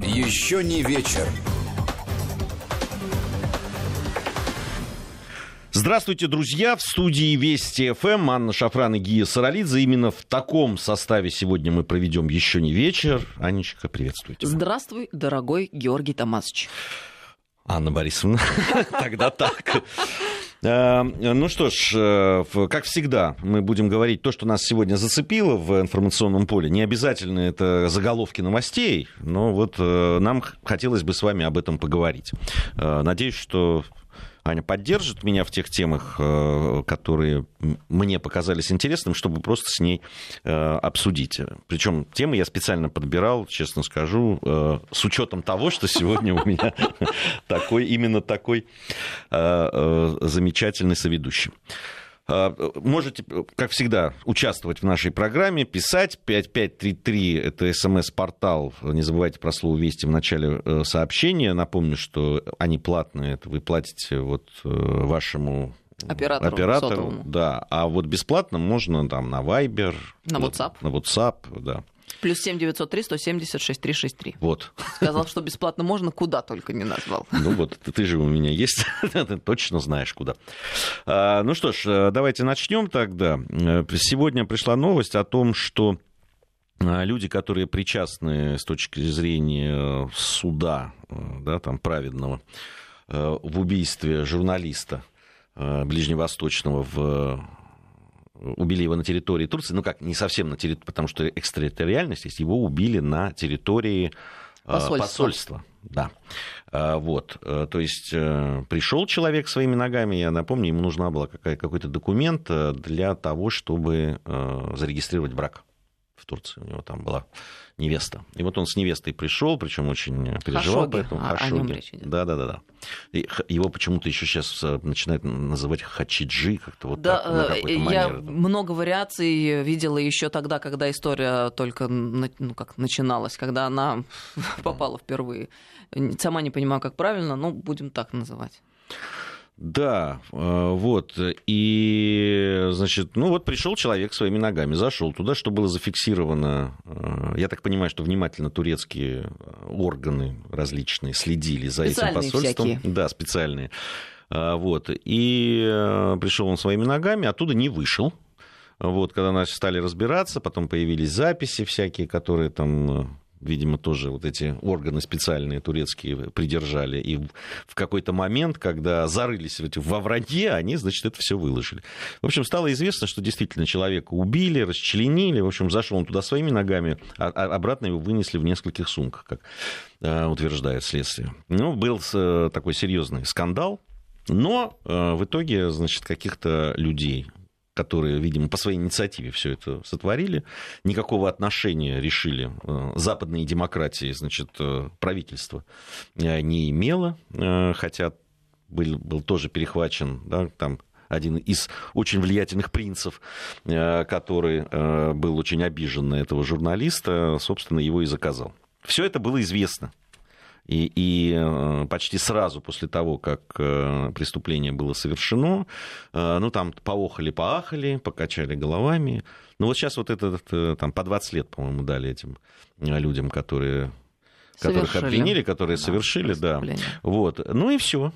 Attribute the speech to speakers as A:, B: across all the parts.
A: Еще не вечер.
B: Здравствуйте, друзья! В студии Вести ФМ Анна Шафран и Гия Саралидзе. Именно в таком составе сегодня мы проведем еще не вечер. Анечка, приветствуйте.
C: Здравствуй, дорогой Георгий Томасович.
B: Анна Борисовна, тогда так. Э, ну что ж, э, как всегда, мы будем говорить то, что нас сегодня зацепило в информационном поле. Не обязательно это заголовки новостей, но вот э, нам хотелось бы с вами об этом поговорить. Надеюсь, что Аня поддержит меня в тех темах, э, которые мне показались интересными, чтобы просто с ней э, обсудить. Причем темы я специально подбирал, честно скажу, э, с учетом того, что сегодня у меня такой, именно такой замечательный соведущий. А, можете, как всегда, участвовать в нашей программе, писать. 5533, это смс-портал, не забывайте про слово «Вести» в начале э, сообщения. Напомню, что они платные, это вы платите вот э, вашему
C: оператору,
B: оператору. да, а вот бесплатно можно там на Viber,
C: на WhatsApp,
B: на WhatsApp, да.
C: Плюс семь девятьсот три сто семьдесят шесть три шесть три.
B: Вот.
C: Сказал, что бесплатно можно, куда только не назвал.
B: Ну вот, ты, ты же у меня есть, ты точно знаешь куда. А, ну что ж, э, давайте начнем тогда. Э, сегодня пришла новость о том, что э, люди, которые причастны с точки зрения суда, да, там, праведного, в убийстве журналиста ближневосточного в убили его на территории Турции, ну как, не совсем на территории, потому что экстерриториальность есть, его убили на территории
C: а, посольства.
B: посольства. Да. А, вот. Э, то есть э, пришел человек своими ногами, я напомню, ему нужна была какой-то документ э, для того, чтобы зарегистрировать брак в Турции. У него там была невеста. И вот он с невестой пришел, причем очень переживал
C: Хашоги. по этому. А, Хашоги.
B: Да, да, да, да. И его почему-то еще сейчас э, начинают называть Хачиджи, как-то вот
C: да,
B: так, на
C: э, Я много вариаций видела еще тогда, когда история только ну, как начиналась, когда она попала впервые. Сама не понимаю, как правильно, но будем так называть.
B: Да, э, вот. И, значит, ну вот пришел человек своими ногами, зашел туда, что было зафиксировано. Э, я так понимаю, что внимательно турецкие органы различные следили за этим посольством.
C: Всякие.
B: Да, специальные. Э, вот. И пришел он своими ногами, оттуда не вышел. Вот, когда начали стали разбираться, потом появились записи всякие, которые там видимо, тоже вот эти органы специальные турецкие придержали. И в какой-то момент, когда зарылись во вранье, они, значит, это все выложили. В общем, стало известно, что действительно человека убили, расчленили. В общем, зашел он туда своими ногами, а, а обратно его вынесли в нескольких сумках, как э, утверждает следствие. Ну, был э, такой серьезный скандал. Но э, в итоге, значит, каких-то людей, которые, видимо, по своей инициативе все это сотворили, никакого отношения решили э, западные демократии, значит, э, правительство э, не имело, хотя был, был тоже перехвачен, да, там один из очень влиятельных принцев, который был очень обижен на этого журналиста, собственно, его и заказал. Все это было известно. И, и э, почти сразу после того, как э, преступление было совершено, э, ну, там поохали-поахали, покачали головами. Ну, вот сейчас вот этот, там, по 20 лет, по-моему, дали этим людям, которые которых совершили. обвинили, которые да, совершили, да. Вот. Ну и все.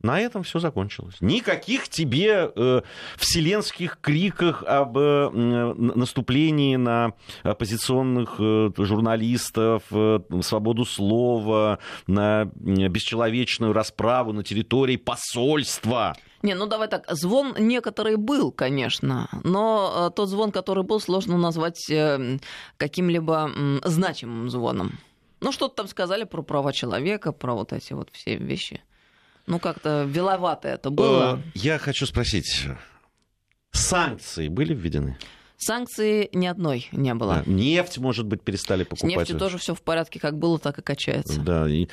B: На этом все закончилось. Никаких тебе э, вселенских криках об э, наступлении на оппозиционных э, журналистов, э, свободу слова, на бесчеловечную расправу на территории посольства.
C: Не, ну давай так, звон некоторый был, конечно, но э, тот звон, который был, сложно назвать э, каким-либо значимым звоном. Ну, что-то там сказали про права человека, про вот эти вот все вещи. Ну, как-то веловато это было.
B: Э, я хочу спросить, санкции были введены?
C: Санкции ни одной не было.
B: Да. Нефть, может быть, перестали покупать. С
C: нефтью тоже все в порядке, как было, так и качается.
B: Да, и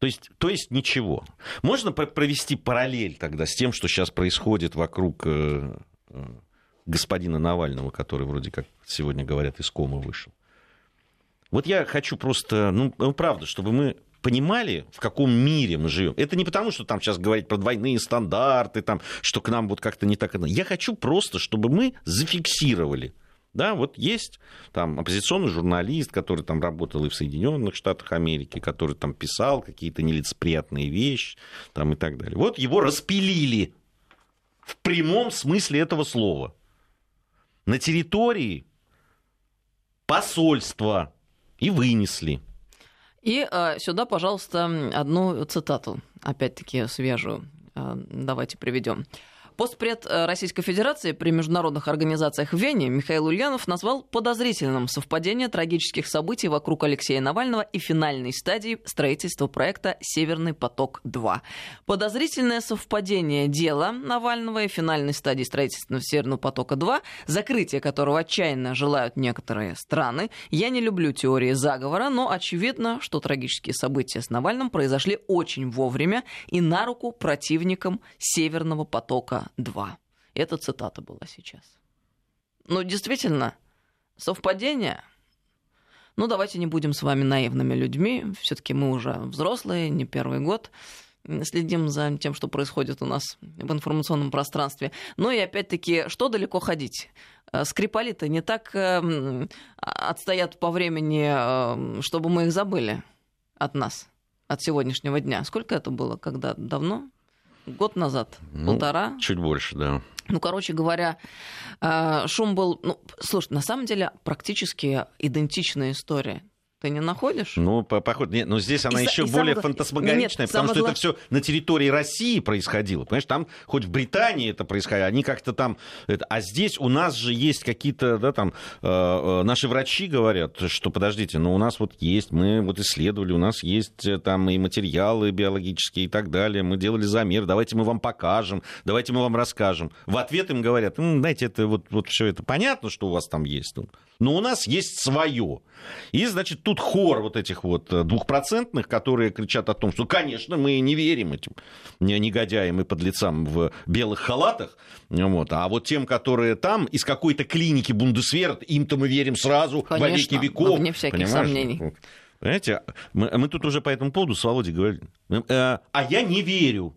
B: то есть, то есть ничего. Можно провести параллель тогда с тем, что сейчас происходит вокруг э, э, господина Навального, который вроде как сегодня говорят из комы вышел. Вот я хочу просто, ну, ну правда, чтобы мы понимали, в каком мире мы живем. Это не потому, что там сейчас говорить про двойные стандарты, там, что к нам вот как-то не так. Я хочу просто, чтобы мы зафиксировали Да, вот есть там оппозиционный журналист, который там работал и в Соединенных Штатах Америки, который там писал какие-то нелицеприятные вещи там, и так далее. Вот его распилили в прямом смысле этого слова. На территории посольства и вынесли.
C: И э, сюда, пожалуйста, одну цитату, опять-таки свежую, э, давайте приведем. Постпред э, Российской Федерации при международных организациях в Вене Михаил Ульянов назвал подозрительным совпадение трагических событий вокруг Алексея Навального и финальной стадии строительства проекта «Северный поток-2». Подозрительное совпадение дела Навального и финальной стадии строительства «Северного потока-2», закрытие которого отчаянно желают некоторые страны. Я не люблю теории заговора, но очевидно, что трагические события с Навальным произошли очень вовремя и на руку противникам «Северного потока 2. Это цитата была сейчас. Ну, действительно, совпадение. Ну, давайте не будем с вами наивными людьми. Все-таки мы уже взрослые, не первый год следим за тем, что происходит у нас в информационном пространстве. Ну и опять-таки, что далеко ходить? Э, Скрипали-то не так э, отстоят по времени, э, чтобы мы их забыли от нас, от сегодняшнего дня. Сколько это было? Когда? Давно? Год назад, ну, полтора.
B: Чуть больше, да.
C: Ну, короче говоря, э, шум был... Ну, слушай, на самом деле практически идентичная история. Ты не находишь?
B: Ну, по, походу, нет, но здесь она и, еще и более самое... фантасмагоричная, нет, потому что это все на территории России происходило. Понимаешь, там хоть в Британии это происходило, они как-то там... Это... А здесь у нас же есть какие-то, да, там, э, э, наши врачи говорят, что, подождите, ну, у нас вот есть, мы вот исследовали, у нас есть э, там и материалы биологические и так далее, мы делали замер, давайте мы вам покажем, давайте мы вам расскажем. В ответ им говорят, ну, знаете, это вот, вот все это понятно, что у вас там есть, но у нас есть свое. И, значит, тут хор вот этих вот э, двухпроцентных, которые кричат о том, что, конечно, мы не верим этим негодяям и подлецам в белых халатах, вот, а вот тем, которые там из какой-то клиники Бундесвер, им-то мы верим сразу
C: конечно,
B: во веки веков.
C: Вне всяких понимаешь? сомнений.
B: Понимаете, мы, мы тут уже по этому поводу с Володей говорили. Э, а я не верю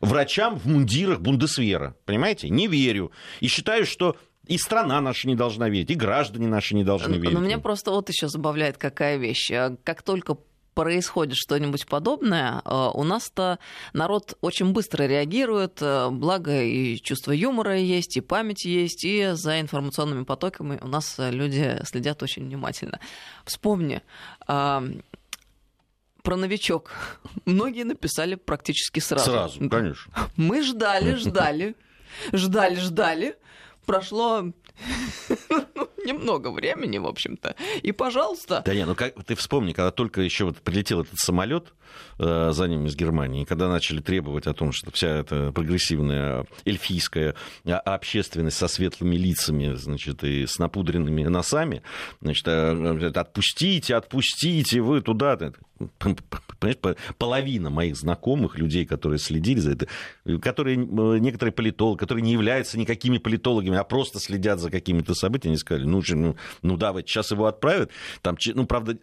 B: врачам в мундирах Бундесвера. Понимаете? Не верю. И считаю, что и страна наша не должна верить, и граждане наши не должны верить.
C: Но меня просто вот еще забавляет какая вещь. А как только происходит что-нибудь подобное, а, у нас-то народ очень быстро реагирует, а, благо и чувство юмора есть, и память есть, и за информационными потоками у нас люди следят очень внимательно. Вспомни, про новичок. Многие написали практически сразу.
B: Сразу, конечно.
C: Мы ждали, ждали, ждали, ждали прошло немного времени, в общем-то. И, пожалуйста.
B: Да не, ну как ты вспомни, когда только еще вот прилетел этот самолет э, за ним из Германии, и когда начали требовать о том, что вся эта прогрессивная эльфийская а, общественность со светлыми лицами, значит, и с напудренными носами, значит, э, отпустите, отпустите, вы туда. Понимаешь, половина моих знакомых, людей, которые следили за это, которые некоторые политологи, которые не являются никакими политологами, а просто следят за какими-то событиями, они сказали, ну, ну, ну да, вот сейчас его отправят. Там, ну, правда,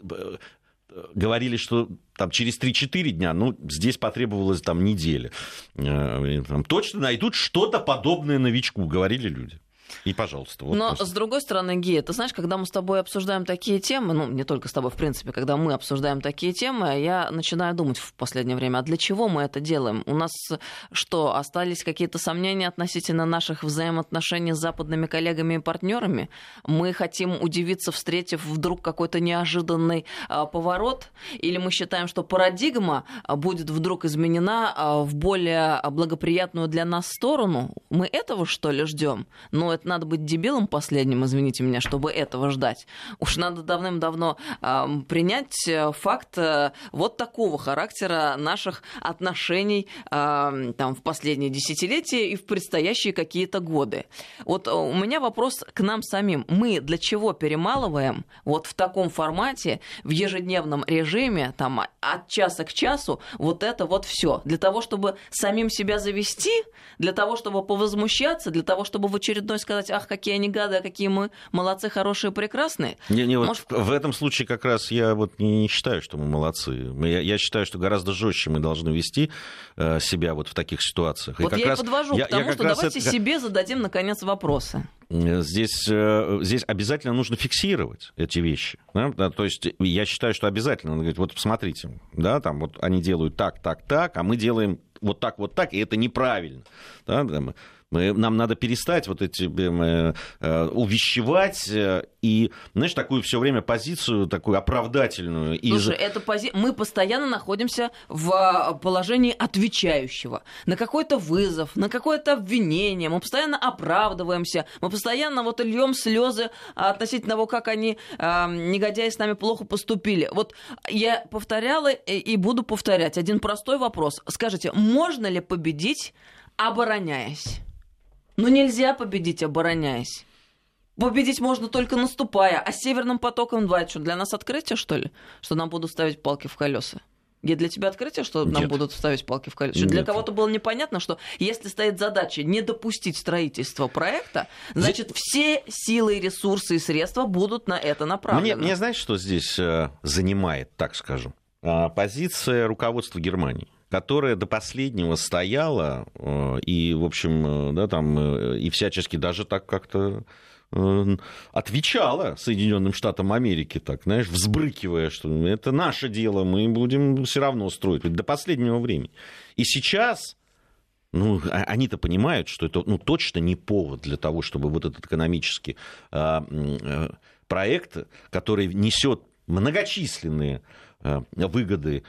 B: говорили, что там через 3-4 дня, ну, здесь потребовалось там неделя. Э, там, точно найдут что-то подобное новичку, говорили люди. И, пожалуйста.
C: Вот Но, просто. с другой стороны, Гея, ты знаешь, когда мы с тобой обсуждаем такие темы, ну, не только с тобой, в принципе, когда мы обсуждаем такие темы, я начинаю думать в последнее время, а для чего мы это делаем? У нас что, остались какие-то сомнения относительно наших взаимоотношений с западными коллегами и партнерами? Мы хотим удивиться, встретив вдруг какой-то неожиданный а, поворот? Или мы считаем, что парадигма а, будет вдруг изменена а, в более благоприятную для нас сторону? Мы этого, что ли, ждем? Но это надо быть дебилом последним, извините меня, чтобы этого ждать. Уж надо давным-давно э, принять факт э, вот такого характера наших отношений э, там, в последние десятилетия и в предстоящие какие-то годы. Вот у меня вопрос к нам самим. Мы для чего перемалываем вот в таком формате, в ежедневном режиме, там, от часа к часу, вот это вот все Для того, чтобы самим себя завести, для того, чтобы повозмущаться, для того, чтобы в очередной сказать, ах, какие они гады, а какие мы молодцы, хорошие, прекрасные.
B: Не, не, Может... вот в этом случае как раз я вот не, не считаю, что мы молодцы. Я, я считаю, что гораздо жестче мы должны вести э, себя вот в таких ситуациях.
C: Вот и я раз, и подвожу я, к тому, я что давайте это... себе зададим, наконец, вопросы.
B: Здесь, э, здесь обязательно нужно фиксировать эти вещи. Да? То есть я считаю, что обязательно надо говорить, вот посмотрите, да, там вот они делают так, так, так, а мы делаем вот так, вот так, и это неправильно. Да? Мы, нам надо перестать вот эти э, э, увещевать э, и, знаешь, такую все время позицию, такую оправдательную.
C: Слушай, из... это пози... мы постоянно находимся в а, положении отвечающего на какой-то вызов, на какое-то обвинение. Мы постоянно оправдываемся, мы постоянно вот льем слезы относительно того, как они, э, негодяи, с нами плохо поступили. Вот я повторяла и буду повторять один простой вопрос. Скажите, можно ли победить, обороняясь? Но нельзя победить, обороняясь. Победить можно только наступая. А Северным потоком 2 что, для нас открытие, что ли? Что нам будут ставить палки в колеса? Я для тебя открытие, что Нет. нам будут ставить палки в колеса? Для кого-то было непонятно, что если стоит задача не допустить строительства проекта, значит, здесь... все силы, ресурсы и средства будут на это направлены.
B: Мне, мне знаешь, что здесь э, занимает, так скажем? А, позиция руководства Германии которая до последнего стояла э, и, в общем, э, да, там, э, и всячески даже так как-то отвечала Соединенным Штатам Америки, так, знаешь, взбрыкивая, что это наше дело, мы будем все равно строить до последнего времени. И сейчас ну, а, они-то понимают, что это ну, точно не повод для того, чтобы вот этот экономический а, проект, который несет многочисленные выгоды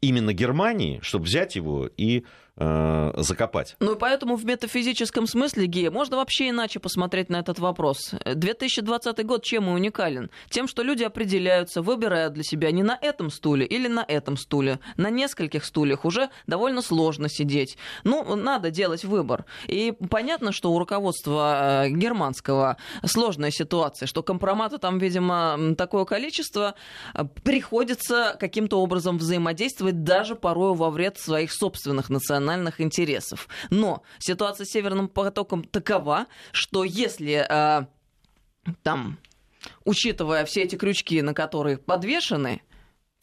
B: именно Германии, чтобы взять его и Э, закопать.
C: Ну и поэтому в метафизическом смысле, Гея, можно вообще иначе посмотреть на этот вопрос. 2020 год чем и уникален? Тем, что люди определяются, выбирают для себя не на этом стуле или на этом стуле. На нескольких стульях уже довольно сложно сидеть. Ну, надо делать выбор. И понятно, что у руководства э, германского сложная ситуация, что компромата там, видимо, такое количество, э, приходится каким-то образом взаимодействовать даже порою во вред своих собственных национальных национальных интересов. Но ситуация с Северным потоком такова, что если э, там, учитывая все эти крючки, на которые подвешены,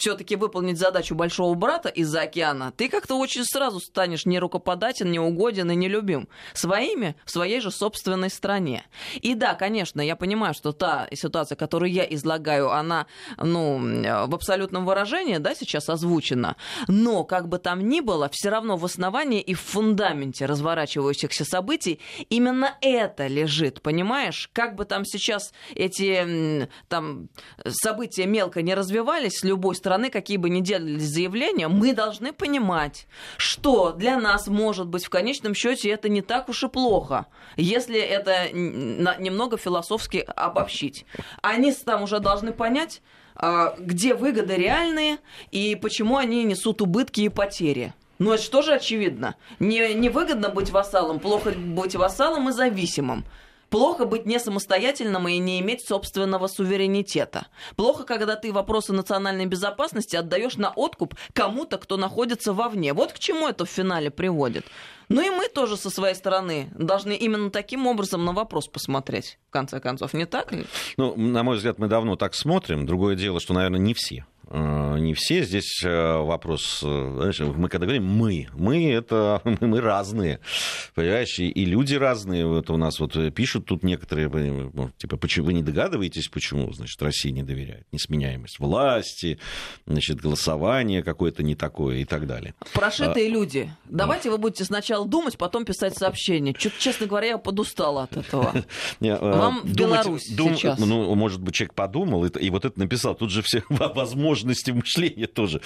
C: все-таки выполнить задачу большого брата из-за океана, ты как-то очень сразу станешь не рукоподатен, не угоден и не любим. Своими в своей же собственной стране. И да, конечно, я понимаю, что та ситуация, которую я излагаю, она, ну, в абсолютном выражении, да, сейчас озвучена. Но, как бы там ни было, все равно в основании и в фундаменте разворачивающихся событий именно это лежит, понимаешь? Как бы там сейчас эти там события мелко не развивались с любой стороны, стороны, какие бы ни делались заявления, мы должны понимать, что для нас, может быть, в конечном счете это не так уж и плохо, если это немного философски обобщить. Они там уже должны понять, а, где выгоды реальные и почему они несут убытки и потери. Ну, это же очевидно. Не, не выгодно быть вассалом, плохо быть вассалом и зависимым. Плохо быть не самостоятельным и не иметь собственного суверенитета. Плохо, когда ты вопросы национальной безопасности отдаешь на откуп кому-то, кто находится вовне. Вот к чему это в финале приводит. Ну и мы тоже со своей стороны должны именно таким образом на вопрос посмотреть, в конце концов, не так ли?
B: Ну, на мой взгляд, мы давно так смотрим. Другое дело, что, наверное, не все. Э, не все. Здесь э, вопрос, э, знаешь, мы когда говорим мы, мы это мы разные, понимаешь, и, люди разные. Вот у нас вот пишут тут некоторые, типа, почему вы не догадываетесь, почему, значит, Россия не доверяет, несменяемость власти, значит, голосование какое-то не такое и так далее.
C: Прошитые а, люди, давайте вы будете сначала думать, потом писать сообщение. Чуть, честно говоря, я подустала от этого. Вам в Беларусь сейчас.
B: Ну, может быть, человек подумал и вот это написал. Тут же все возможно сложности мышления тоже.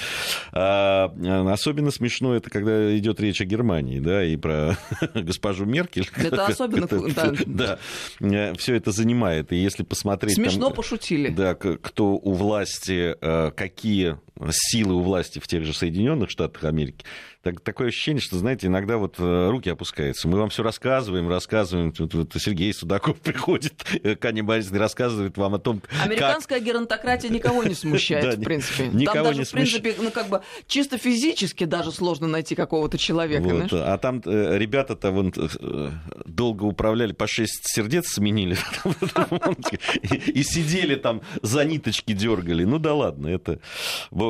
B: А, особенно смешно это, когда идет речь о Германии, да, и про госпожу Меркель.
C: Это особенно,
B: да. да. Все это занимает. И если посмотреть...
C: Смешно там, пошутили.
B: Да, кто у власти, а, какие силы у власти в тех же Соединенных Штатах Америки, так, такое ощущение, что, знаете, иногда вот э, руки опускаются. Мы вам все рассказываем, рассказываем. Тут, вот Сергей Судаков приходит, Каня Борисовна рассказывает вам о том,
C: Американская
B: как...
C: геронтократия никого не смущает, в принципе. Там даже, в принципе, ну, как бы, чисто физически даже сложно найти какого-то человека.
B: А там э, ребята-то вон, э, долго управляли, по шесть сердец сменили. И сидели там, за ниточки дергали. Ну да ладно, это...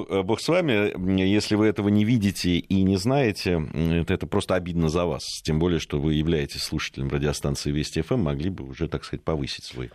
B: Бог с вами, если вы этого не видите и не знаете, это, это просто обидно за вас. Тем более, что вы являетесь слушателем радиостанции Вести ФМ, могли бы уже, так сказать, повысить свой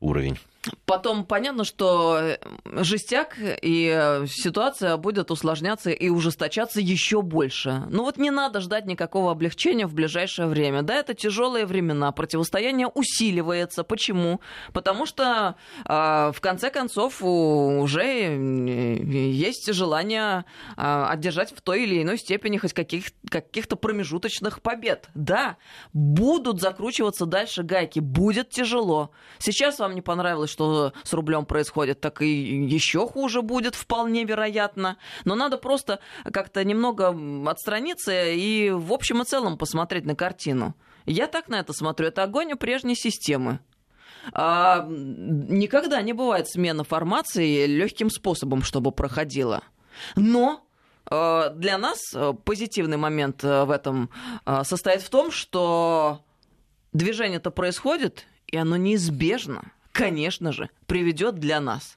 B: уровень.
C: Потом понятно, что э, жестяк и э, ситуация будет усложняться и ужесточаться еще больше. Ну вот не надо ждать никакого облегчения в ближайшее время. Да, это тяжелые времена, противостояние усиливается. Почему? Потому что э, в конце концов уже есть желание э, одержать в той или иной степени хоть каких- каких-то промежуточных побед. Да, будут закручиваться дальше гайки, будет тяжело. Сейчас вам не понравилось что с рублем происходит, так и еще хуже будет, вполне вероятно. Но надо просто как-то немного отстраниться и в общем и целом посмотреть на картину. Я так на это смотрю. Это огонь у прежней системы. А, никогда не бывает смена формации легким способом, чтобы проходила. Но а, для нас позитивный момент в этом а, состоит в том, что движение-то происходит, и оно неизбежно конечно же, приведет для нас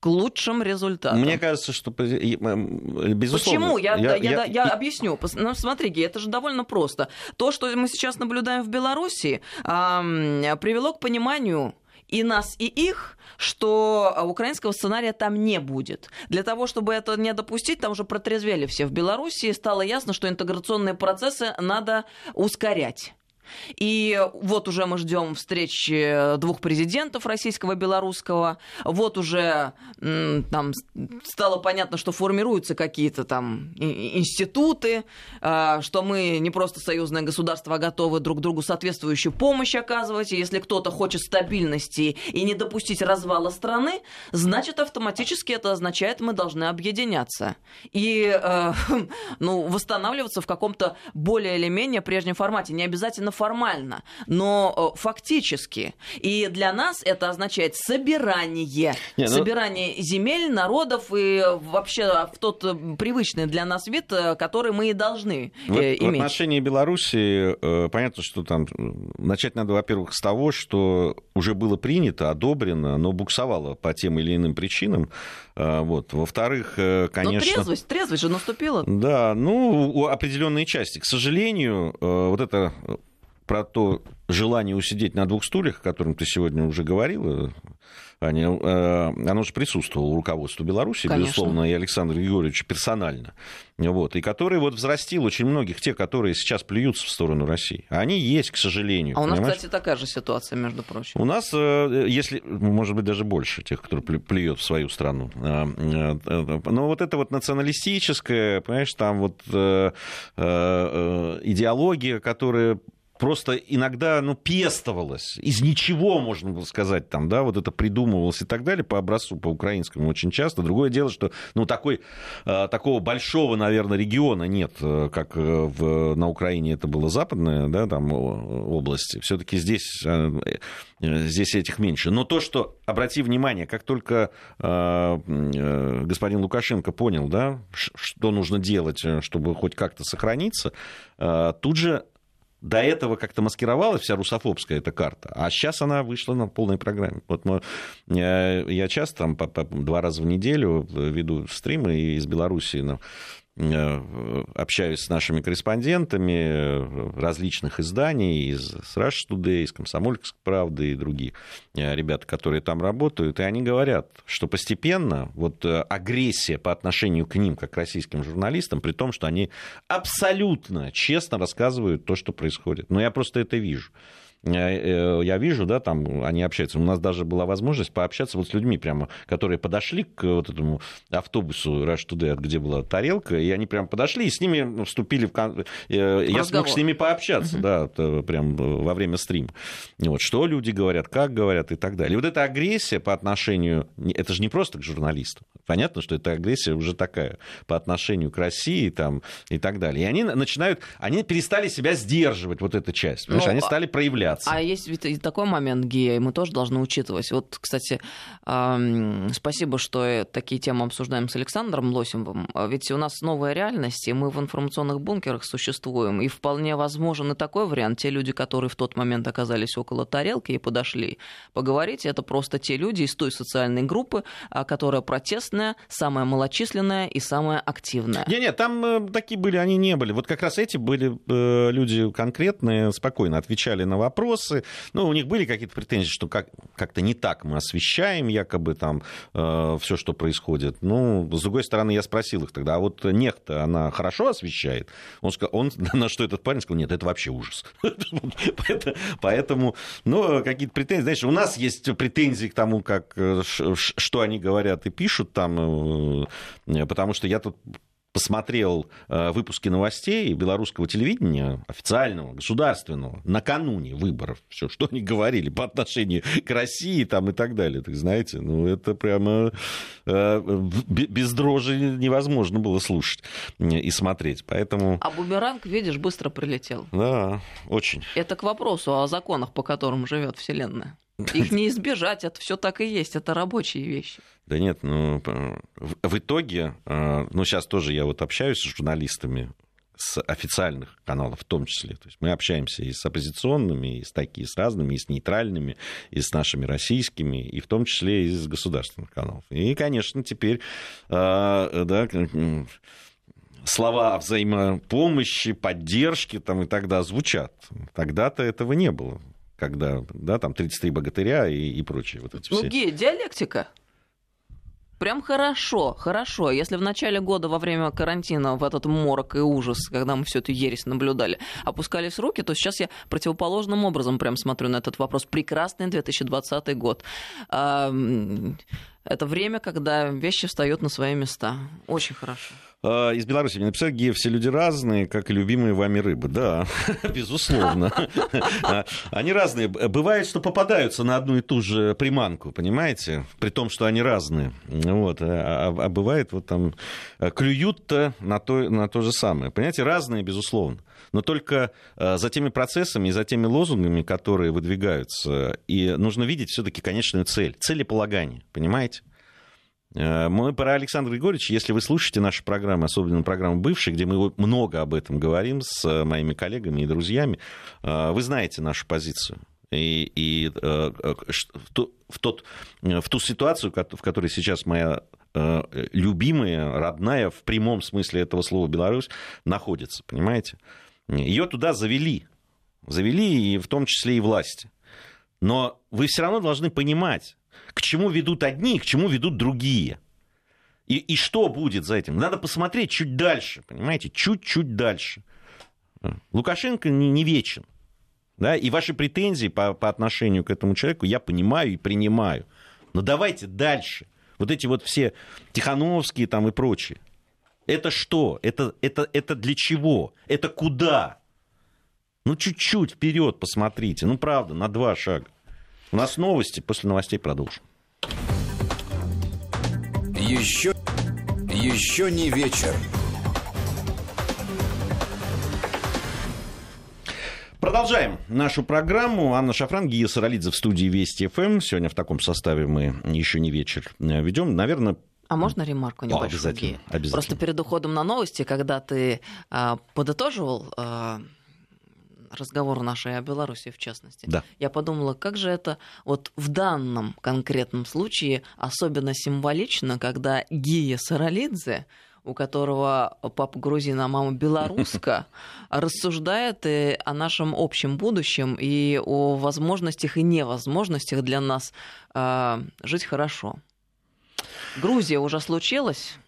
C: к лучшим результатам.
B: Мне кажется, что безусловно.
C: Почему? Я, я, я, я, я объясню. Ну, смотрите, это же довольно просто. То, что мы сейчас наблюдаем в Беларуси, э, привело к пониманию и нас, и их, что украинского сценария там не будет. Для того, чтобы это не допустить, там уже протрезвели все в Беларуси, стало ясно, что интеграционные процессы надо ускорять. И вот уже мы ждем встречи двух президентов российского и белорусского. Вот уже там стало понятно, что формируются какие-то там институты, а, что мы не просто союзное государство, а готовы друг другу соответствующую помощь оказывать. И если кто-то хочет стабильности и не допустить развала страны, значит автоматически это означает, мы должны объединяться и э, ну, восстанавливаться в каком-то более или менее прежнем формате. Не обязательно формально, но э, фактически. И для нас это означает собирание. Не, ну... Собирание земель, народов и вообще в тот э, привычный для нас вид, э, который мы и должны
B: в, иметь. В отношении Беларуси понятно, что там начать надо, во-первых, с того, что уже было принято, одобрено, но буксовало по тем или иным причинам. Вот. Во-вторых, конечно... Но
C: трезвость, трезвость же наступила.
B: Да, ну, определенные части. К сожалению, вот это про то желание усидеть на двух стульях, о котором ты сегодня уже говорила, Аня, э, оно же присутствовало у руководства Беларуси, Конечно. безусловно, и Александра Григорьевича персонально, вот, и который вот взрастил очень многих, те, которые сейчас плюются в сторону России. Они есть, к сожалению.
C: А у нас, понимаешь? кстати, такая же ситуация, между прочим.
B: У нас, э, если, может быть, даже больше тех, кто плюет в свою страну. Э, но вот это вот националистическое, понимаешь, там вот идеология, которая просто иногда, ну, пестовалось. Из ничего, можно было сказать, там, да, вот это придумывалось и так далее, по образцу, по украинскому очень часто. Другое дело, что, ну, такой, э, такого большого, наверное, региона нет, э, как э, в, на Украине это было западная, да, там, области. все таки здесь, здесь этих меньше. Но то, что, обрати внимание, как только господин Лукашенко понял, да, что нужно делать, чтобы хоть как-то сохраниться, тут же до этого как-то маскировалась вся русофобская эта карта, а сейчас она вышла на полной программе. Вот мы, я часто там по, по, два раза в неделю веду стримы из Беларуси на Э, общаюсь с нашими корреспондентами различных изданий, из Rush Today, из Комсомольской правды и других э, ребят, которые там работают, и они говорят, что постепенно вот э, агрессия по отношению к ним, как к российским журналистам, при том, что они абсолютно честно рассказывают то, что происходит. Но я просто это вижу. Я вижу, да, там они общаются. У нас даже была возможность пообщаться вот с людьми прямо, которые подошли к вот этому автобусу Rush Today, где была тарелка, и они прям подошли и с ними вступили в... Кон... Я Разговор. смог с ними пообщаться, угу. да, прям во время стрима. Вот, что люди говорят, как говорят и так далее. И вот эта агрессия по отношению... Это же не просто к журналистам. Понятно, что эта агрессия уже такая по отношению к России там, и так далее. И они начинают... Они перестали себя сдерживать, вот эта часть. Потому ну, они стали проявляться.
C: А есть ведь и такой момент, Гия, и мы тоже должны учитывать. Вот, кстати, спасибо, что такие темы обсуждаем с Александром Лосевым. Ведь у нас новая реальность, и мы в информационных бункерах существуем. И вполне возможен и такой вариант. Те люди, которые в тот момент оказались около тарелки и подошли поговорить, это просто те люди из той социальной группы, а, которая протестная, самая малочисленная и самая активная.
B: Нет, там э, такие были, они не были. Вот как раз эти были э, люди конкретные, спокойно отвечали на вопросы. Ну, у них были какие-то претензии, что как, как-то не так мы освещаем якобы там э, все, что происходит. Ну, с другой стороны, я спросил их тогда, а вот нехта, она хорошо освещает? Он, сказал, он на что этот парень сказал, нет, это вообще ужас. Поэтому, ну, какие-то претензии. Знаешь, у нас есть претензии к тому, как, э, что они говорят и пишут там, э, потому что я тут посмотрел э, выпуски новостей белорусского телевидения, официального, государственного, накануне выборов, все, что они говорили по отношению к России там, и так далее. Так знаете, ну это прямо э, без дрожи невозможно было слушать и смотреть. Поэтому...
C: А бумеранг, видишь, быстро прилетел.
B: Да, очень.
C: Это к вопросу о законах, по которым живет Вселенная. Их не избежать, это все так и есть, это рабочие вещи.
B: Да нет, ну, в итоге, а, ну, сейчас тоже я вот общаюсь с журналистами с официальных каналов в том числе. То есть мы общаемся и с оппозиционными, и с такими, с разными, и с нейтральными, и с нашими российскими, и в том числе и с государственных каналов. И, конечно, теперь, а, да, слова взаимопомощи, поддержки там и тогда звучат. Тогда-то этого не было когда, да, там 33 богатыря и, и прочее. Вот эти
C: ну,
B: все.
C: Диалектика. Прям хорошо, хорошо. Если в начале года во время карантина в этот морок и ужас, когда мы всю эту ересь наблюдали, опускались руки, то сейчас я противоположным образом прям смотрю на этот вопрос. Прекрасный 2020 год. Это время, когда вещи встают на свои места. Очень хорошо.
B: А, из Беларуси мне написали, Гея, все люди разные, как и любимые вами рыбы. Да, безусловно. А, они разные. Бывает, что попадаются на одну и ту же приманку, понимаете? При том, что они разные. Вот. А, а бывает, вот там клюют-то на то, на то же самое. Понимаете, разные, безусловно. Но только за теми процессами и за теми лозунгами, которые выдвигаются, и нужно видеть все-таки конечную цель, целеполагание, понимаете? Э, мы про Александра Григорьевича, если вы слушаете наши программы, особенно программу «Бывшие», где мы много об этом говорим с э, моими коллегами и друзьями, э, вы знаете нашу позицию. И, и в, тот, в ту ситуацию, в которой сейчас моя любимая, родная, в прямом смысле этого слова Беларусь находится, понимаете? Ее туда завели. Завели, и в том числе и власти. Но вы все равно должны понимать, к чему ведут одни, к чему ведут другие. И, и что будет за этим? Надо посмотреть чуть дальше, понимаете, чуть-чуть дальше. Лукашенко не, не вечен. Да? И ваши претензии по, по отношению к этому человеку я понимаю и принимаю. Но давайте дальше. Вот эти вот все Тихановские там и прочие. Это что? Это, это, это для чего? Это куда? Ну, чуть-чуть вперед посмотрите. Ну, правда, на два шага. У нас новости, после новостей продолжим.
A: Еще, еще не вечер.
B: Продолжаем нашу программу. Анна Шафран, Гия Саралидзе в студии Вести ФМ. Сегодня в таком составе мы еще не вечер ведем. Наверное,
C: а можно ремарку небольшую? О,
B: обязательно, обязательно.
C: Просто перед уходом на новости, когда ты а, подытоживал а, разговор нашей о Беларуси в частности,
B: да.
C: я подумала, как же это вот в данном конкретном случае особенно символично, когда Гия Саралидзе у которого папа грузин, а мама белоруска, рассуждает и о нашем общем будущем и о возможностях и невозможностях для нас э, жить хорошо. Грузия уже случилась,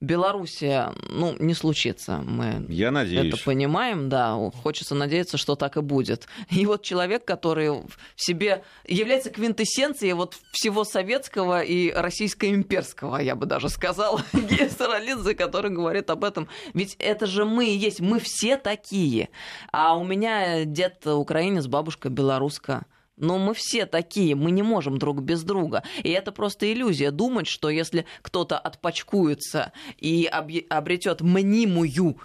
C: Белоруссия, ну, не случится. Мы
B: Я надеюсь.
C: это понимаем, да. Хочется надеяться, что так и будет. И вот человек, который в себе является квинтэссенцией вот всего советского и российско-имперского, я бы даже сказала, Гея Саралидзе, который говорит об этом. Ведь это же мы и есть, мы все такие. А у меня дед украинец, бабушка белоруска. Но мы все такие, мы не можем друг без друга. И это просто иллюзия думать, что если кто-то отпочкуется и обретет мнимую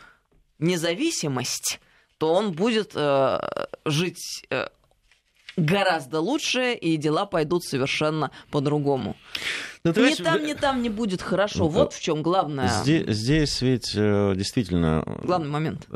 C: независимость, то он будет э, жить э, гораздо лучше, и дела пойдут совершенно по-другому. Но, ни там, ни там не будет хорошо. Вот в чем главное.
B: Здесь, здесь ведь э, действительно...
C: Главный момент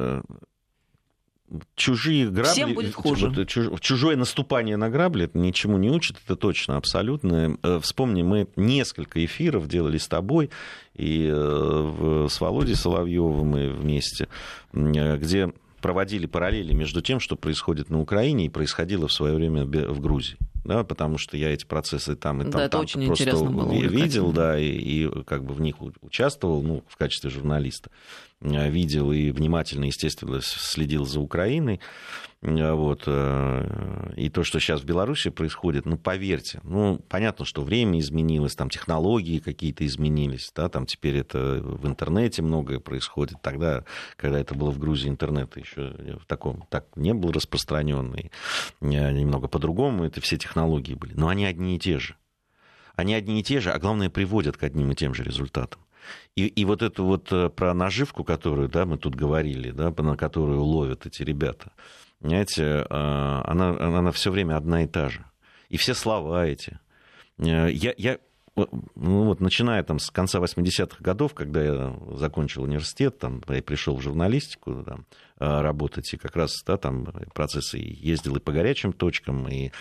B: чужие грабли,
C: Всем будет хуже.
B: Вот, чуж, чужое наступание на грабли это ничему не учит, это точно, абсолютно. Э, вспомни, мы несколько эфиров делали с тобой и э, с Володей Соловьевым мы вместе, э, где проводили параллели между тем, что происходит на Украине и происходило в свое время в Грузии. Да, потому что я эти процессы там и там,
C: да,
B: там
C: очень просто было,
B: видел, да, и, и как бы в них участвовал, ну, в качестве журналиста. Э, видел и внимательно, естественно, следил за Украиной. Э, вот. Э, и то, что сейчас в Беларуси происходит, ну, поверьте, ну, понятно, что время изменилось, там технологии какие-то изменились, да, там теперь это в интернете многое происходит. Тогда, когда это было в Грузии, интернет еще в таком, так не был распространенный, немного по-другому это все технологии были. Но они одни и те же. Они одни и те же, а главное, приводят к одним и тем же результатам. И, и вот эту вот э, про наживку, которую да, мы тут говорили, да, на которую ловят эти ребята, понимаете, а, она, она все время одна и та же. И все слова эти. Э, я, я ну вот, начиная там с конца 80-х годов, когда я закончил университет, там, я пришел в журналистику там, э, работать, и как раз да, там процессы ездил и по горячим точкам, и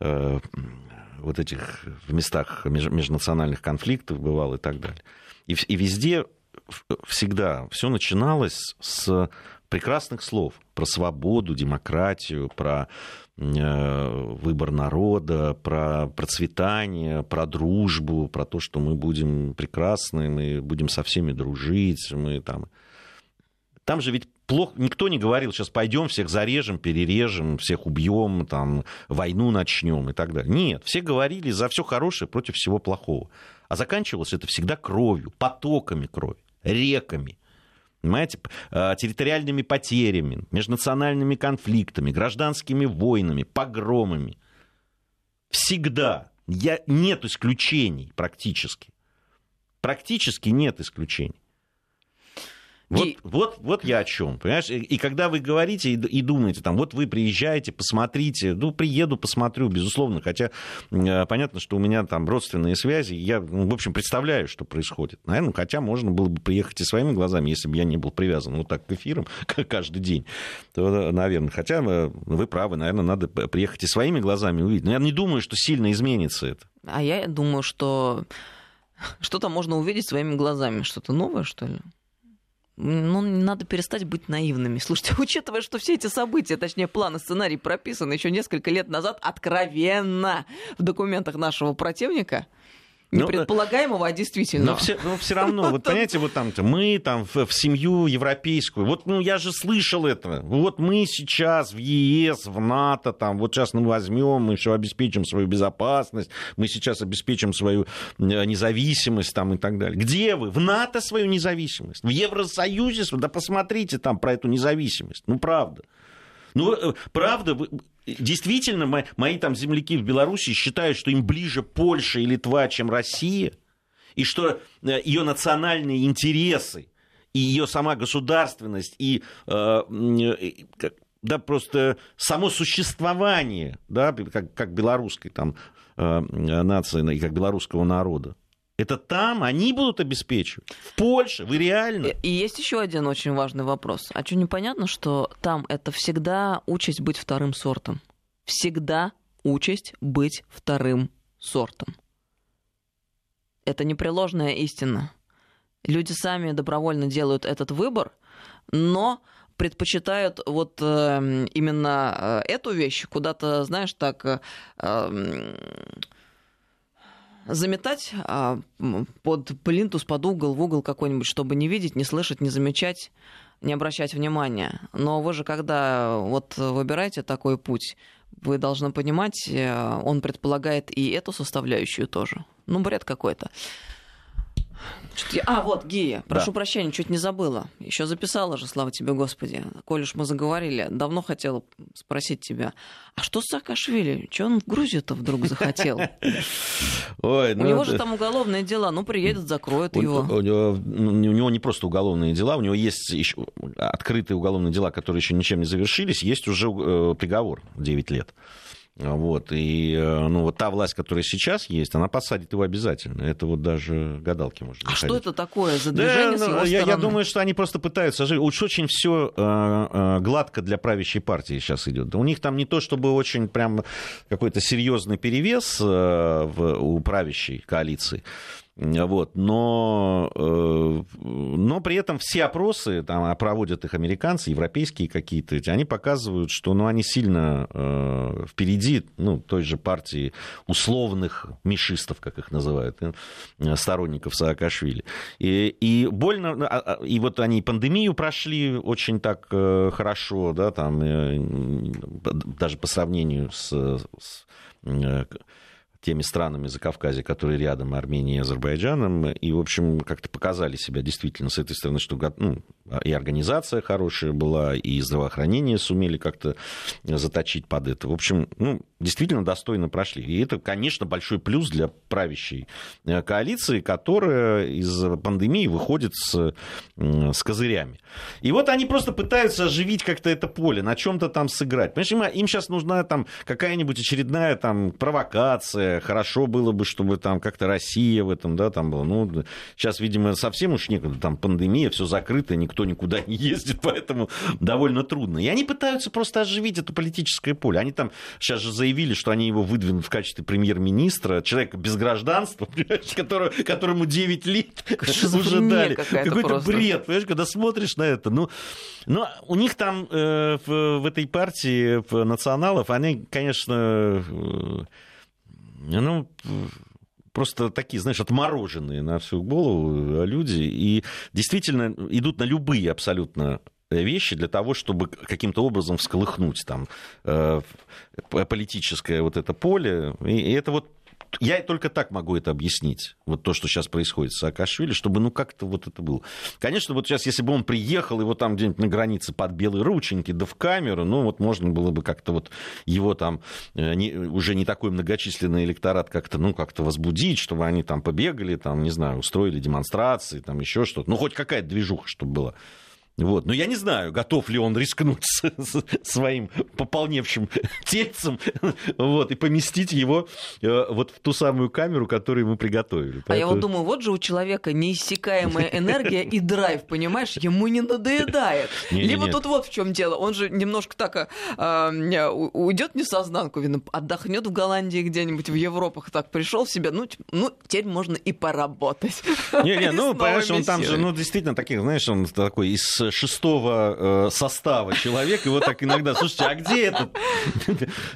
B: э, вот этих в местах межнациональных конфликтов бывал и так далее. И, и везде всегда все начиналось с прекрасных слов про свободу, демократию, про выбор народа, про процветание, про дружбу, про то, что мы будем прекрасны, мы будем со всеми дружить, мы там... Там же ведь плохо, никто не говорил, сейчас пойдем, всех зарежем, перережем, всех убьем, там, войну начнем и так далее. Нет, все говорили за все хорошее против всего плохого. А заканчивалось это всегда кровью, потоками крови, реками. Понимаете, а, территориальными потерями, межнациональными конфликтами, гражданскими войнами, погромами. Всегда. Я, нет исключений практически. Практически нет исключений. Вот, и... вот, вот я о чем, понимаешь? И, и когда вы говорите и, и думаете, там, вот вы приезжаете, посмотрите, ну, приеду, посмотрю, безусловно, хотя э, понятно, что у меня там родственные связи, я, ну, в общем, представляю, что происходит. Наверное, хотя можно было бы приехать и своими глазами, если бы я не был привязан вот так к эфирам каждый день, то, наверное, хотя э, вы правы, наверное, надо приехать и своими глазами увидеть. Но я не думаю, что сильно изменится это.
C: А я думаю, что что-то можно увидеть своими глазами, что-то новое, что ли? Ну, надо перестать быть наивными. Слушайте, учитывая, что все эти события, точнее, планы, сценарий прописаны еще несколько лет назад откровенно в документах нашего противника, не ну, предполагаемого, а действительно.
B: Но все, но все равно, вот понимаете, вот там мы там в, в семью европейскую, вот ну я же слышал это, вот мы сейчас в ЕС, в НАТО, там, вот сейчас мы возьмем, мы все обеспечим свою безопасность, мы сейчас обеспечим свою э, независимость там и так далее. Где вы? В НАТО свою независимость, в Евросоюзе, да посмотрите там про эту независимость, ну правда. Ну, э, правда, действительно, мои, мои там земляки в Беларуси считают, что им ближе Польша и Литва, чем Россия, и что э, ее национальные интересы и ее сама государственность и э, да, просто само существование, да, как, как белорусской там нации и как белорусского народа, это там они будут обеспечивать. В Польше, вы реально.
C: И, есть еще один очень важный вопрос. А что непонятно, что там это всегда участь быть вторым сортом? Всегда участь быть вторым сортом. Это непреложная истина. Люди сами добровольно делают этот выбор, но предпочитают вот э, именно эту вещь куда-то, знаешь, так... Э, заметать а, под плинтус, под угол, в угол какой-нибудь, чтобы не видеть, не слышать, не замечать, не обращать внимания. Но вы же, когда вот выбираете такой путь, вы должны понимать, э, он предполагает и эту составляющую тоже. Ну, бред какой-то. А, вот, Гия, прошу да. прощения, чуть не забыла. Еще записала же, слава тебе, Господи. Коль уж мы заговорили, давно хотела спросить тебя, а что с Саакашвили? Чего он в Грузию-то вдруг захотел? Ой, ну у него это... же там уголовные дела, ну, приедет, закроют его.
B: У, него, у него не просто уголовные дела, у него есть еще открытые уголовные дела, которые еще ничем не завершились, есть уже э, приговор 9 лет. Вот, и э, ну, вот та власть, которая сейчас есть, она посадит его обязательно. Это вот даже гадалки можно
C: А находить. что это такое за движение да, с его
B: я, я думаю, что они просто пытаются жить. Уж очень все э, э, гладко для правящей партии сейчас идет. У них там не то, чтобы очень прям какой-то серьезный перевес в, у правящей коалиции. Вот. Но, э, но при этом все опросы, там, а проводят их американцы, европейские какие-то, они показывают, что ну, они сильно э, впереди ну, той же партии условных мишистов, как их называют, э, сторонников Саакашвили. И, и больно, а, а, и вот они пандемию прошли очень так хорошо, да, там, даже по сравнению с, с теми странами Закавказья, которые рядом, Арменией и Азербайджаном, и, в общем, как-то показали себя действительно с этой стороны, что ну, и организация хорошая была, и здравоохранение сумели как-то заточить под это. В общем, ну, действительно достойно прошли. И это, конечно, большой плюс для правящей э, коалиции, которая из пандемии выходит с, с козырями. И вот они просто пытаются оживить как-то это поле, на чем-то там сыграть. Понимаешь, им сейчас нужна там какая-нибудь очередная там провокация, хорошо было бы, чтобы там как-то Россия в этом, да, там было. Ну, сейчас, видимо, совсем уж некуда, там пандемия, все закрыто, никто никуда не ездит, поэтому довольно трудно. И они пытаются просто оживить это политическое поле. Они там сейчас же заявили, что они его выдвинут в качестве премьер-министра, человека без гражданства, которого, которому 9 лет уже дали. Какой-то бред, понимаешь, когда смотришь на это. Ну, но у них там э, в, в этой партии в националов, они, конечно, э, ну, просто такие, знаешь, отмороженные на всю голову люди, и действительно идут на любые абсолютно вещи для того, чтобы каким-то образом всколыхнуть там э, политическое вот это поле. И это вот я только так могу это объяснить, вот то, что сейчас происходит с Саакашвили, чтобы ну как-то вот это было. Конечно, вот сейчас, если бы он приехал, его там где-нибудь на границе под белые рученьки, да в камеру, ну вот можно было бы как-то вот его там э, не, уже не такой многочисленный электорат как-то, ну как-то возбудить, чтобы они там побегали, там, не знаю, устроили демонстрации, там еще что-то. Ну хоть какая-то движуха, чтобы была. Вот. Но я не знаю, готов ли он рискнуть своим пополневшим тельцем вот, и поместить его э, вот в ту самую камеру, которую мы приготовили.
C: Поэтому... А я вот думаю, вот же у человека неиссякаемая энергия и драйв, понимаешь, ему не надоедает. Не, Либо не, тут вот в чем дело, он же немножко так а, уйдет не сознанку, видно, отдохнет в Голландии где-нибудь, в Европах так пришел в себя, ну, ну теперь можно и поработать.
B: Не-не, ну, понимаешь, он там же, ну, действительно, таких, знаешь, он такой из шестого э, состава человек, его так иногда, слушайте, а где этот?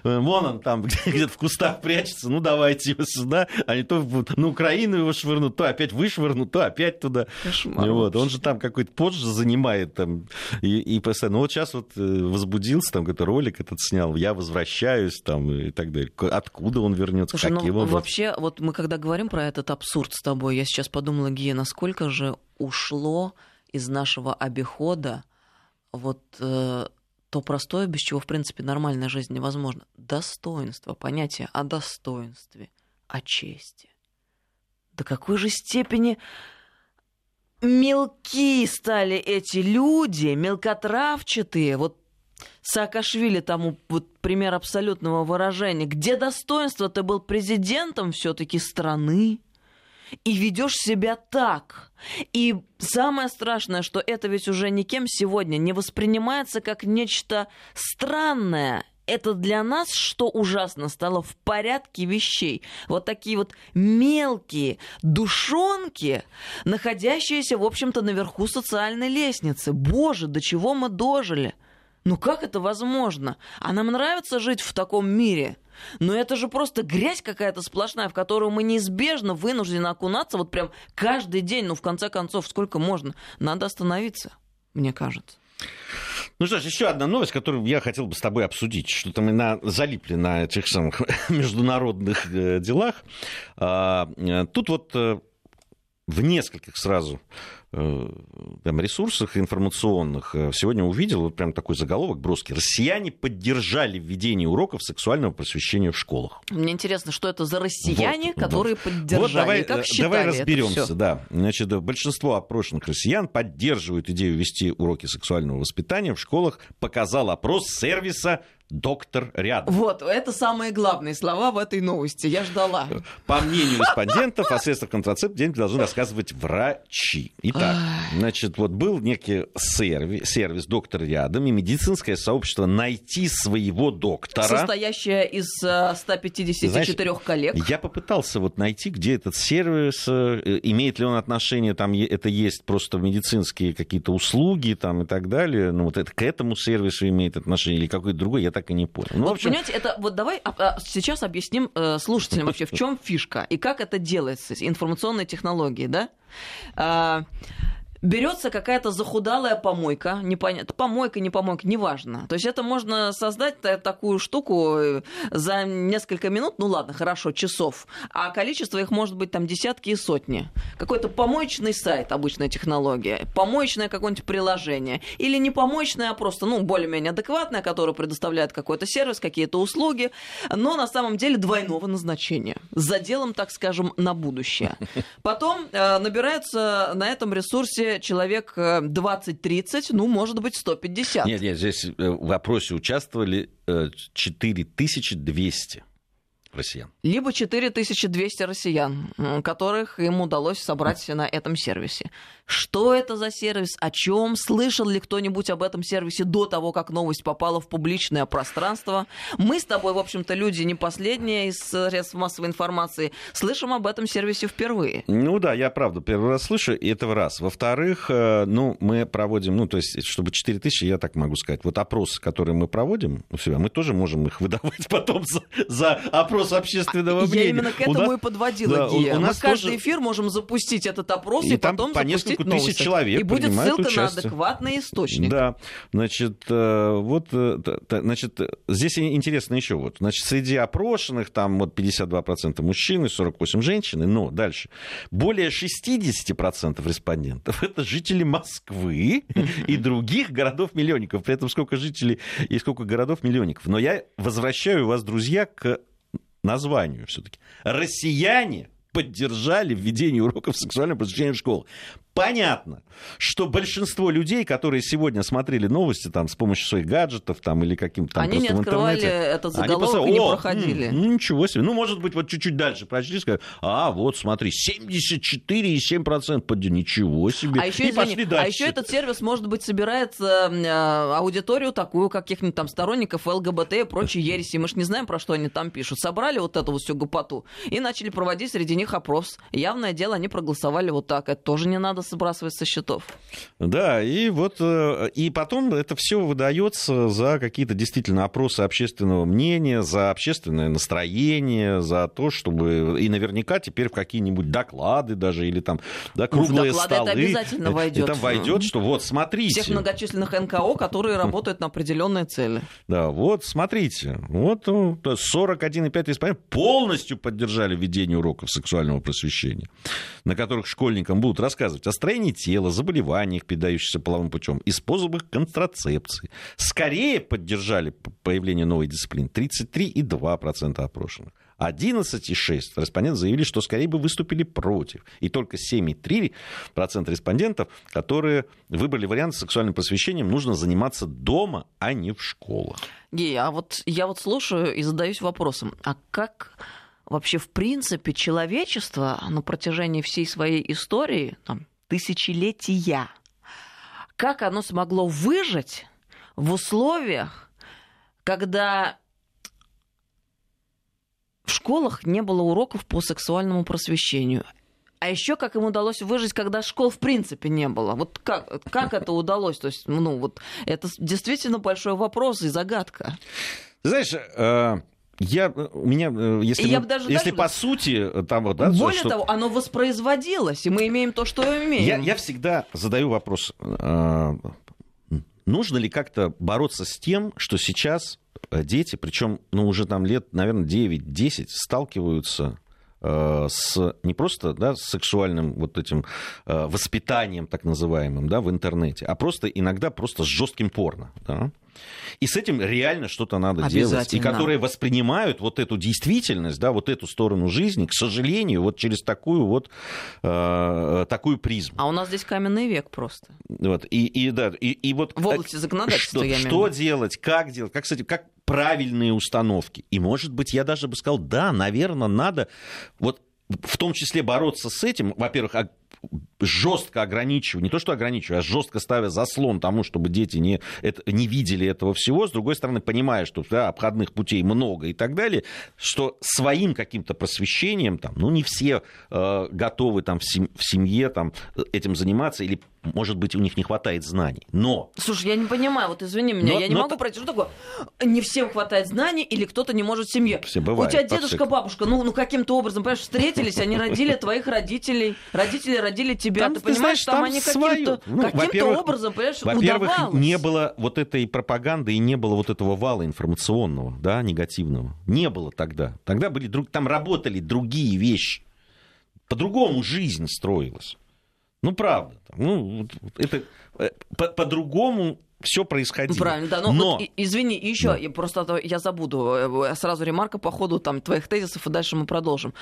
B: Вон он там где-то в кустах прячется, ну давайте его сюда, а не то на Украину его швырнут, то опять вышвырнут, то опять туда. Кошмар. Вот. Он же там какой-то позже занимает там, и, и постоянно. Ну вот сейчас вот э, возбудился, там какой-то ролик этот снял, я возвращаюсь там и так далее. Откуда он вернется,
C: Слушай, каким ну, образом? Вообще, вот мы когда говорим про этот абсурд с тобой, я сейчас подумала, Гия, насколько же ушло из нашего обихода вот э, то простое, без чего, в принципе, нормальная жизнь невозможна. Достоинство, понятие о достоинстве, о чести. До какой же степени мелки стали эти люди, мелкотравчатые, вот Саакашвили тому вот пример абсолютного выражения. Где достоинство? Ты был президентом все-таки страны и ведешь себя так. И самое страшное, что это ведь уже никем сегодня не воспринимается как нечто странное. Это для нас, что ужасно, стало в порядке вещей. Вот такие вот мелкие душонки, находящиеся, в общем-то, наверху социальной лестницы. Боже, до чего мы дожили? Ну как это возможно? А нам нравится жить в таком мире – Но это же просто грязь какая-то сплошная, в которую мы неизбежно вынуждены окунаться вот прям каждый день. Ну, в конце концов, сколько можно? Надо остановиться, мне кажется.
B: Ну что ж, еще одна новость, которую я хотел бы с тобой обсудить. Что-то мы на, залипли на этих самых международных э, делах. А, э, тут вот э, в нескольких сразу там, ресурсах информационных э, сегодня увидел вот прям такой заголовок броский. Россияне поддержали введение уроков сексуального просвещения в школах.
C: Мне интересно, что это за россияне, вот, которые вот. поддержали? Вот
B: давай,
C: как
B: э, давай разберемся. Да. Значит, большинство опрошенных россиян поддерживают идею вести уроки сексуального воспитания в школах, показал опрос сервиса доктор рядом.
C: Вот, это самые главные слова в этой новости. Я ждала.
B: По мнению респондентов, о средствах контрацепции должны рассказывать врачи. Итак, значит, вот был некий сервис, сервис доктор рядом, и медицинское сообщество найти своего доктора.
C: Состоящее из 154 Знаешь, коллег.
B: Я попытался вот найти, где этот сервис, э, имеет ли он отношение, там это есть просто медицинские какие-то услуги там и так далее. Ну, вот это к этому сервису имеет отношение или какой-то другой. Я так и не понял. Ну,
C: вот, общем... понимаете, это вот давай а, а, сейчас объясним э, слушателям вообще, в чем фишка и как это делается, информационные технологии, да? Берется какая-то захудалая помойка, непонятно, помойка, не помойка, неважно. То есть это можно создать такую штуку э, за несколько минут, ну ладно, хорошо, часов, а количество их может быть там десятки и сотни. Какой-то помоечный сайт, обычная технология, помоечное какое-нибудь приложение, или не помоечное, а просто, ну, более-менее адекватное, которое предоставляет какой-то сервис, какие-то услуги, но на самом деле двойного назначения, с заделом, так скажем, на будущее. Потом э, набирается на этом ресурсе человек 20-30, э, ну, может быть, 150.
B: Нет, нет, здесь э, в вопросе участвовали 4200 э, россиян.
C: Либо 4200 россиян, которых им удалось собрать на этом сервисе. Что это за сервис? О чем? Слышал ли кто-нибудь об этом сервисе до того, как новость попала в публичное пространство? Мы с тобой, в общем-то, люди не последние из средств массовой информации, слышим об этом сервисе впервые.
B: Ну да, я правда первый раз слышу, и это в раз. Во-вторых, э, ну, мы проводим, ну, то есть, чтобы 4 тысячи, я так могу сказать, вот опросы, которые мы проводим у себя, мы тоже можем их выдавать потом за, за опрос общественного мнения.
C: Я именно к этому и подводила, да, Гия. Мы каждый тоже... эфир можем запустить этот опрос и, и потом
B: по
C: запустить
B: несколько тысяч человек
C: И будет ссылка на адекватный источник.
B: Да, значит, э, вот, э, значит, здесь интересно еще вот, значит, среди опрошенных там вот 52% мужчин и 48 женщины, но дальше более 60% респондентов это жители Москвы и других городов-миллионников. При этом сколько жителей и сколько городов-миллионников. Но я возвращаю вас, друзья, к названию все-таки. Россияне поддержали введение уроков сексуального просвещения в школах понятно, что большинство людей, которые сегодня смотрели новости там, с помощью своих гаджетов там, или каким-то там
C: Они
B: не
C: открывали этот заголовок они и не проходили.
B: Ну, ничего себе. Ну, может быть, вот чуть-чуть дальше прочли, сказали, а, вот, смотри, 74,7% поддержали. Ничего себе.
C: А еще, и извини, пошли дальше. А еще этот сервис, может быть, собирает э, аудиторию такую, каких-нибудь там сторонников ЛГБТ и прочей ереси. Мы же не знаем, про что они там пишут. Собрали вот эту вот всю гопоту и начали проводить среди них опрос. Явное дело, они проголосовали вот так. Это тоже не надо сбрасывать со счетов.
B: Да, и вот э, и потом это все выдается за какие-то действительно опросы общественного мнения, за общественное настроение, за то, чтобы и наверняка теперь в какие-нибудь доклады даже или там да, ну, круглые
C: в
B: столы.
C: Это обязательно войдет.
B: Это войдет, что вот смотрите.
C: Всех многочисленных НКО, которые работают на определенные цели.
B: Да, вот смотрите, вот 41,5 ну, полностью поддержали введение уроков сексуального просвещения, на которых школьникам будут рассказывать о строении тела, заболеваниях, передающихся половым путем, и способах контрацепции. Скорее поддержали появление новой дисциплины 33,2% опрошенных. 11,6% респондентов заявили, что скорее бы выступили против. И только 7,3% респондентов, которые выбрали вариант с сексуальным просвещением, нужно заниматься дома, а не в школах.
C: Гей, а вот я вот слушаю и задаюсь вопросом, а как вообще в принципе человечество на протяжении всей своей истории, там, тысячелетия. Как оно смогло выжить в условиях, когда в школах не было уроков по сексуальному просвещению. А еще как им удалось выжить, когда школ в принципе не было. Вот как, как это удалось? То есть, ну, вот это действительно большой вопрос и загадка.
B: Знаешь, э, я, у меня, если,
C: я
B: мы,
C: даже
B: если
C: даже...
B: по сути того, да,
C: Более
B: что...
C: того, оно воспроизводилось, и мы имеем то, что имеем.
B: Я, я всегда задаю вопрос, нужно ли как-то бороться с тем, что сейчас дети, причем ну, уже там лет, наверное, 9-10, сталкиваются с не просто да, с сексуальным вот этим воспитанием так называемым да, в интернете, а просто иногда просто с жестким порно. Да? И с этим реально что-то надо делать. И которые воспринимают вот эту действительность, да, вот эту сторону жизни, к сожалению, вот через такую вот э, такую призму.
C: А у нас здесь каменный век просто.
B: Вот, и, и, да, и, и вот,
C: в области законодательства,
B: что,
C: я
B: имею Что делать, как делать, как, кстати, как правильные установки. И, может быть, я даже бы сказал, да, наверное, надо вот в том числе бороться с этим, во-первых, жестко ограничивая, не то что ограничивая, а жестко ставя заслон тому, чтобы дети не, это, не видели этого всего, с другой стороны, понимая, что да, обходных путей много и так далее, что своим каким-то просвещением, там, ну, не все э, готовы там, в, сем- в семье там, этим заниматься или может быть, у них не хватает знаний. Но...
C: Слушай, я не понимаю, вот извини меня, но, я не но... могу пройти. Что такое? Не всем хватает знаний или кто-то не может в семье?
B: Все бывает,
C: у тебя дедушка, бабушка, ну, ну каким-то образом, понимаешь, встретились, они родили твоих родителей, родители родили тебя. Там, ты, ты понимаешь, знаешь, там, там они каким-то, ну, каким-то образом, понимаешь,
B: Во-первых, удавалось. не было вот этой пропаганды и не было вот этого вала информационного, да, негативного. Не было тогда. Тогда были друг... там работали другие вещи. По-другому жизнь строилась. Ну, правда. Ну, это э, по-другому все происходило.
C: Правильно, да. Но, Но... Вот, извини, еще да. я просто я забуду э, сразу ремарка по ходу там твоих тезисов, и дальше мы продолжим.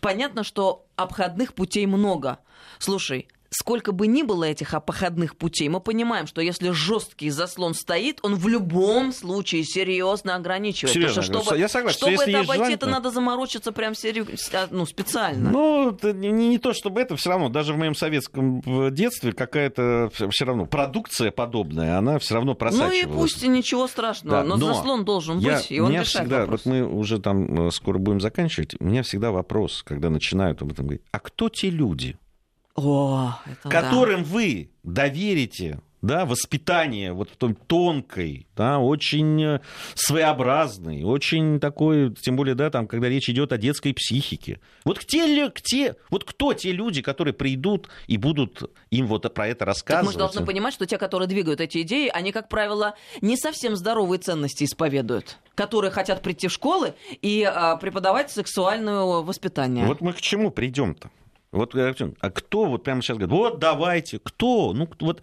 C: Понятно, что обходных путей много. Слушай, сколько бы ни было этих обходных путей, мы понимаем, что если жесткий заслон стоит, он в любом случае серьезно ограничивает.
B: Серьезно,
C: что, чтобы,
B: я согласен,
C: чтобы
B: это
C: обойти,
B: желание,
C: это надо заморочиться прям сери... А, ну, специально.
B: Ну, не, не то чтобы это, все равно, даже в моем советском детстве какая-то все равно продукция подобная, она все равно просачивалась.
C: Ну и пусть и ничего страшного, да, но, но заслон должен
B: я,
C: быть, и он решает
B: всегда,
C: вопрос.
B: Вот мы уже там э, скоро будем заканчивать, у меня всегда вопрос, когда начинают об этом говорить, а кто те люди?
C: О, это
B: которым
C: да.
B: вы доверите да, воспитание вот в той тонкой, да, очень э, своеобразной, очень такой, тем более, да, там, когда речь идет о детской психике. Вот те, те, вот кто те люди, которые придут и будут им вот про это рассказывать?
C: Так мы же должны понимать, что те, которые двигают эти идеи, они, как правило, не совсем здоровые ценности исповедуют, которые хотят прийти в школы и а, преподавать сексуальное воспитание.
B: Вот мы к чему придем-то? Вот, а кто вот прямо сейчас говорит, вот давайте, кто? Ну, вот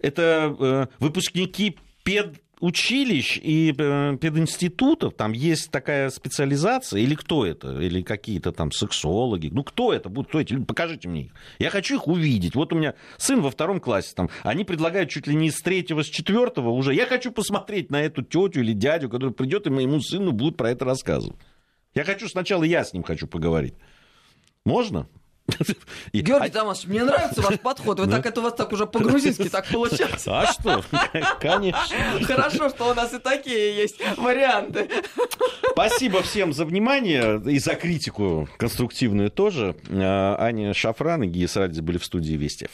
B: это э, выпускники пед училищ и э, пединститутов, там есть такая специализация, или кто это, или какие-то там сексологи, ну кто это будут, кто эти люди, покажите мне их. Я хочу их увидеть. Вот у меня сын во втором классе, там, они предлагают чуть ли не с третьего, с четвертого уже, я хочу посмотреть на эту тетю или дядю, который придет и моему сыну будет про это рассказывать. Я хочу сначала, я с ним хочу поговорить. Можно?
C: Георгий Тамасович, мне нравится ваш подход. Вы так это у вас так уже по-грузински так получается.
B: А что? Конечно.
C: Хорошо, что у нас и такие есть варианты.
B: Спасибо всем за внимание и за критику конструктивную тоже. А, Аня Шафран и Гия Сарадзе были в студии Вести